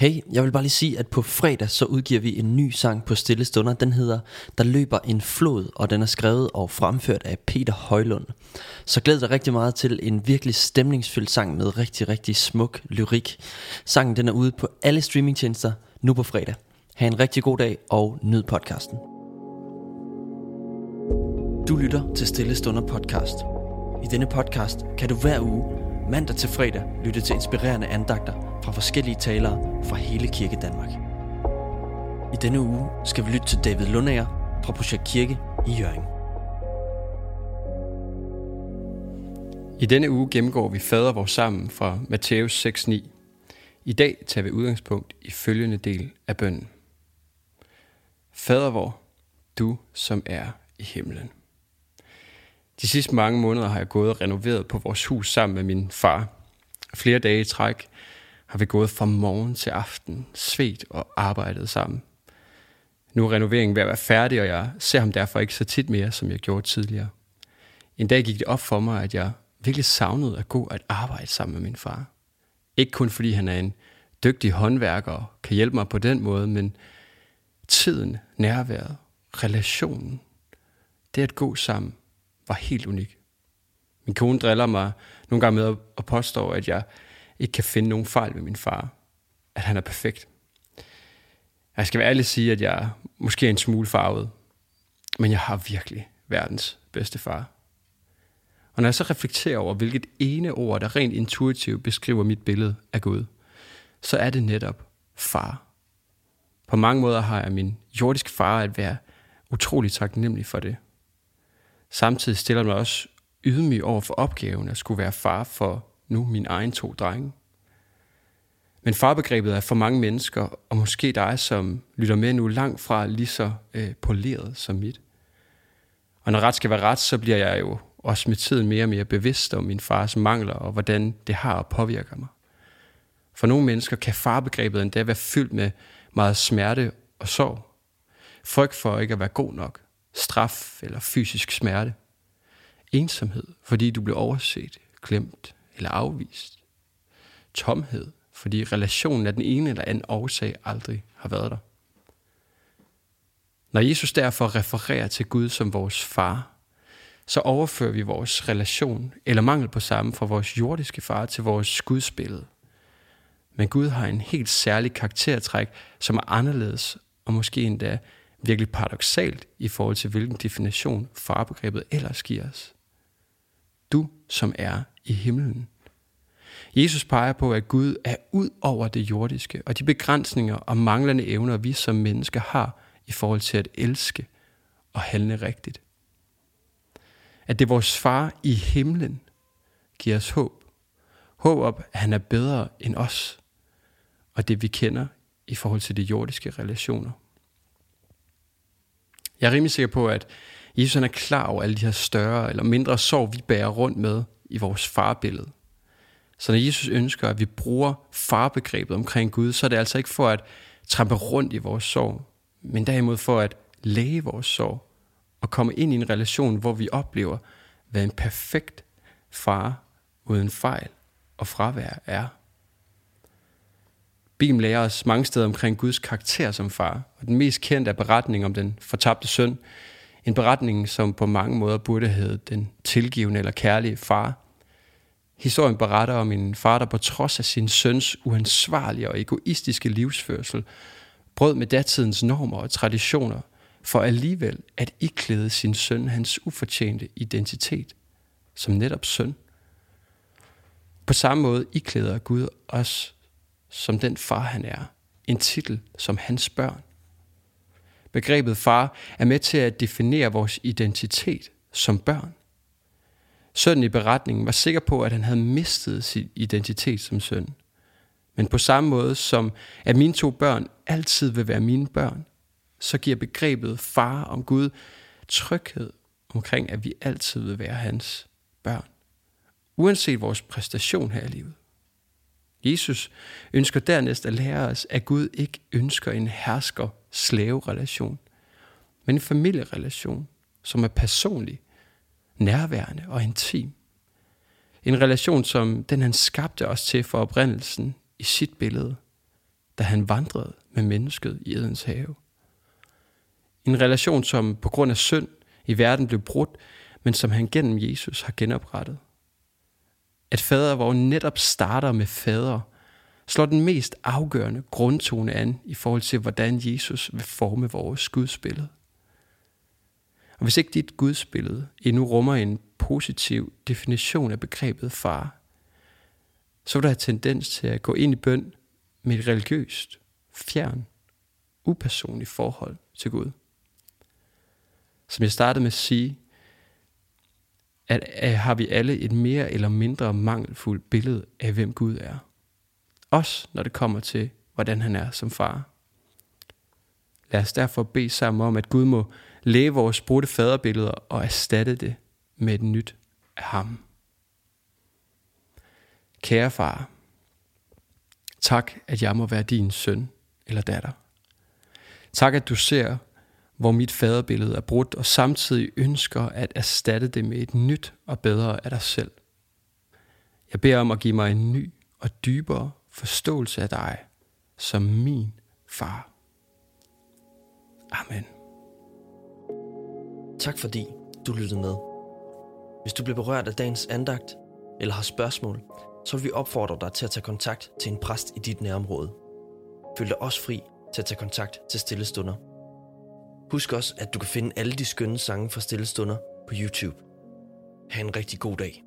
Hey, jeg vil bare lige sige, at på fredag så udgiver vi en ny sang på Stille Stunder. Den hedder Der løber en flod, og den er skrevet og fremført af Peter Højlund. Så glæd dig rigtig meget til en virkelig stemningsfyldt sang med rigtig, rigtig smuk lyrik. Sangen den er ude på alle streamingtjenester nu på fredag. Ha' en rigtig god dag og nyd podcasten. Du lytter til Stille Stunder podcast. I denne podcast kan du hver uge, mandag til fredag, lytte til inspirerende andagter fra forskellige talere fra hele Kirke Danmark. I denne uge skal vi lytte til David Lundager fra Projekt Kirke i Jørgen. I denne uge gennemgår vi fader vores sammen fra Matthæus 6.9. I dag tager vi udgangspunkt i følgende del af bønnen. Fader vor, du som er i himlen. De sidste mange måneder har jeg gået og renoveret på vores hus sammen med min far. Flere dage i træk har vi gået fra morgen til aften, svedt og arbejdet sammen. Nu er renoveringen ved at være færdig, og jeg ser ham derfor ikke så tit mere, som jeg gjorde tidligere. En dag gik det op for mig, at jeg virkelig savnede at gå at arbejde sammen med min far. Ikke kun fordi han er en dygtig håndværker og kan hjælpe mig på den måde, men tiden, nærværet, relationen, det at gå sammen, var helt unik. Min kone driller mig nogle gange med at påstå, at jeg ikke kan finde nogen fejl ved min far. At han er perfekt. Jeg skal være ærlig sige, at jeg måske er en smule farvet. Men jeg har virkelig verdens bedste far. Og når jeg så reflekterer over, hvilket ene ord, der rent intuitivt beskriver mit billede af Gud, så er det netop far. På mange måder har jeg min jordiske far at være utrolig taknemmelig for det. Samtidig stiller mig også ydmyg over for opgaven at skulle være far for nu min egen to drenge. Men farbegrebet er for mange mennesker, og måske dig, som lytter med nu, langt fra lige så øh, poleret som mit. Og når ret skal være ret, så bliver jeg jo også med tiden mere og mere bevidst om min fars mangler, og hvordan det har og påvirker mig. For nogle mennesker kan farbegrebet endda være fyldt med meget smerte og sorg. Frygt for ikke at være god nok, straf eller fysisk smerte. Ensomhed, fordi du blev overset, glemt eller afvist. Tomhed, fordi relationen af den ene eller anden årsag aldrig har været der. Når Jesus derfor refererer til Gud som vores far, så overfører vi vores relation, eller mangel på samme, fra vores jordiske far til vores gudsbillede. Men Gud har en helt særlig karaktertræk, som er anderledes, og måske endda virkelig paradoxalt i forhold til, hvilken definition farbegrebet ellers giver os. Du, som er i himlen. Jesus peger på, at Gud er ud over det jordiske, og de begrænsninger og manglende evner, vi som mennesker har i forhold til at elske og handle rigtigt. At det er vores far i himlen giver os håb. Håb op, at han er bedre end os, og det vi kender i forhold til de jordiske relationer. Jeg er rimelig sikker på, at Jesus er klar over alle de her større eller mindre sorg, vi bærer rundt med i vores farbillede. Så når Jesus ønsker, at vi bruger farbegrebet omkring Gud, så er det altså ikke for at trampe rundt i vores sorg, men derimod for at læge vores sorg og komme ind i en relation, hvor vi oplever, hvad en perfekt far uden fejl og fravær er. Bibelen lærer os mange steder omkring Guds karakter som far, og den mest kendte er beretningen om den fortabte søn. En beretning, som på mange måder burde hedde den tilgivende eller kærlige far. Historien beretter om en far, der på trods af sin søns uansvarlige og egoistiske livsførsel, brød med datidens normer og traditioner, for alligevel at iklæde sin søn hans ufortjente identitet som netop søn. På samme måde iklæder Gud os som den far han er, en titel som hans børn. Begrebet far er med til at definere vores identitet som børn. Sønnen i beretningen var sikker på, at han havde mistet sin identitet som søn. Men på samme måde som at mine to børn altid vil være mine børn, så giver begrebet far om Gud tryghed omkring, at vi altid vil være hans børn. Uanset vores præstation her i livet. Jesus ønsker dernæst at lære os, at Gud ikke ønsker en hersker-slave-relation, men en familierelation, som er personlig, nærværende og intim. En relation, som den han skabte os til for oprindelsen i sit billede, da han vandrede med mennesket i Edens have. En relation, som på grund af synd i verden blev brudt, men som han gennem Jesus har genoprettet. At fader, hvor netop starter med fader, slår den mest afgørende grundtone an i forhold til, hvordan Jesus vil forme vores gudsbillede. Og hvis ikke dit gudsbillede endnu rummer en positiv definition af begrebet far, så vil der have tendens til at gå ind i bøn med et religiøst, fjern, upersonligt forhold til Gud. Som jeg startede med at sige, at, at har vi alle et mere eller mindre mangelfuldt billede af, hvem Gud er. Også når det kommer til, hvordan han er som far. Lad os derfor bede sammen om, at Gud må læge vores brudte faderbilleder og erstatte det med et nyt af ham. Kære far, tak at jeg må være din søn eller datter. Tak at du ser, hvor mit faderbillede er brudt, og samtidig ønsker at erstatte det med et nyt og bedre af dig selv. Jeg beder om at give mig en ny og dybere forståelse af dig som min far. Amen. Tak fordi du lyttede med. Hvis du blev berørt af dagens andagt, eller har spørgsmål, så vil vi opfordre dig til at tage kontakt til en præst i dit nærområde. Føl dig også fri til at tage kontakt til Stillestunder. Husk også, at du kan finde alle de skønne sange fra Stillestunder på YouTube. Ha' en rigtig god dag.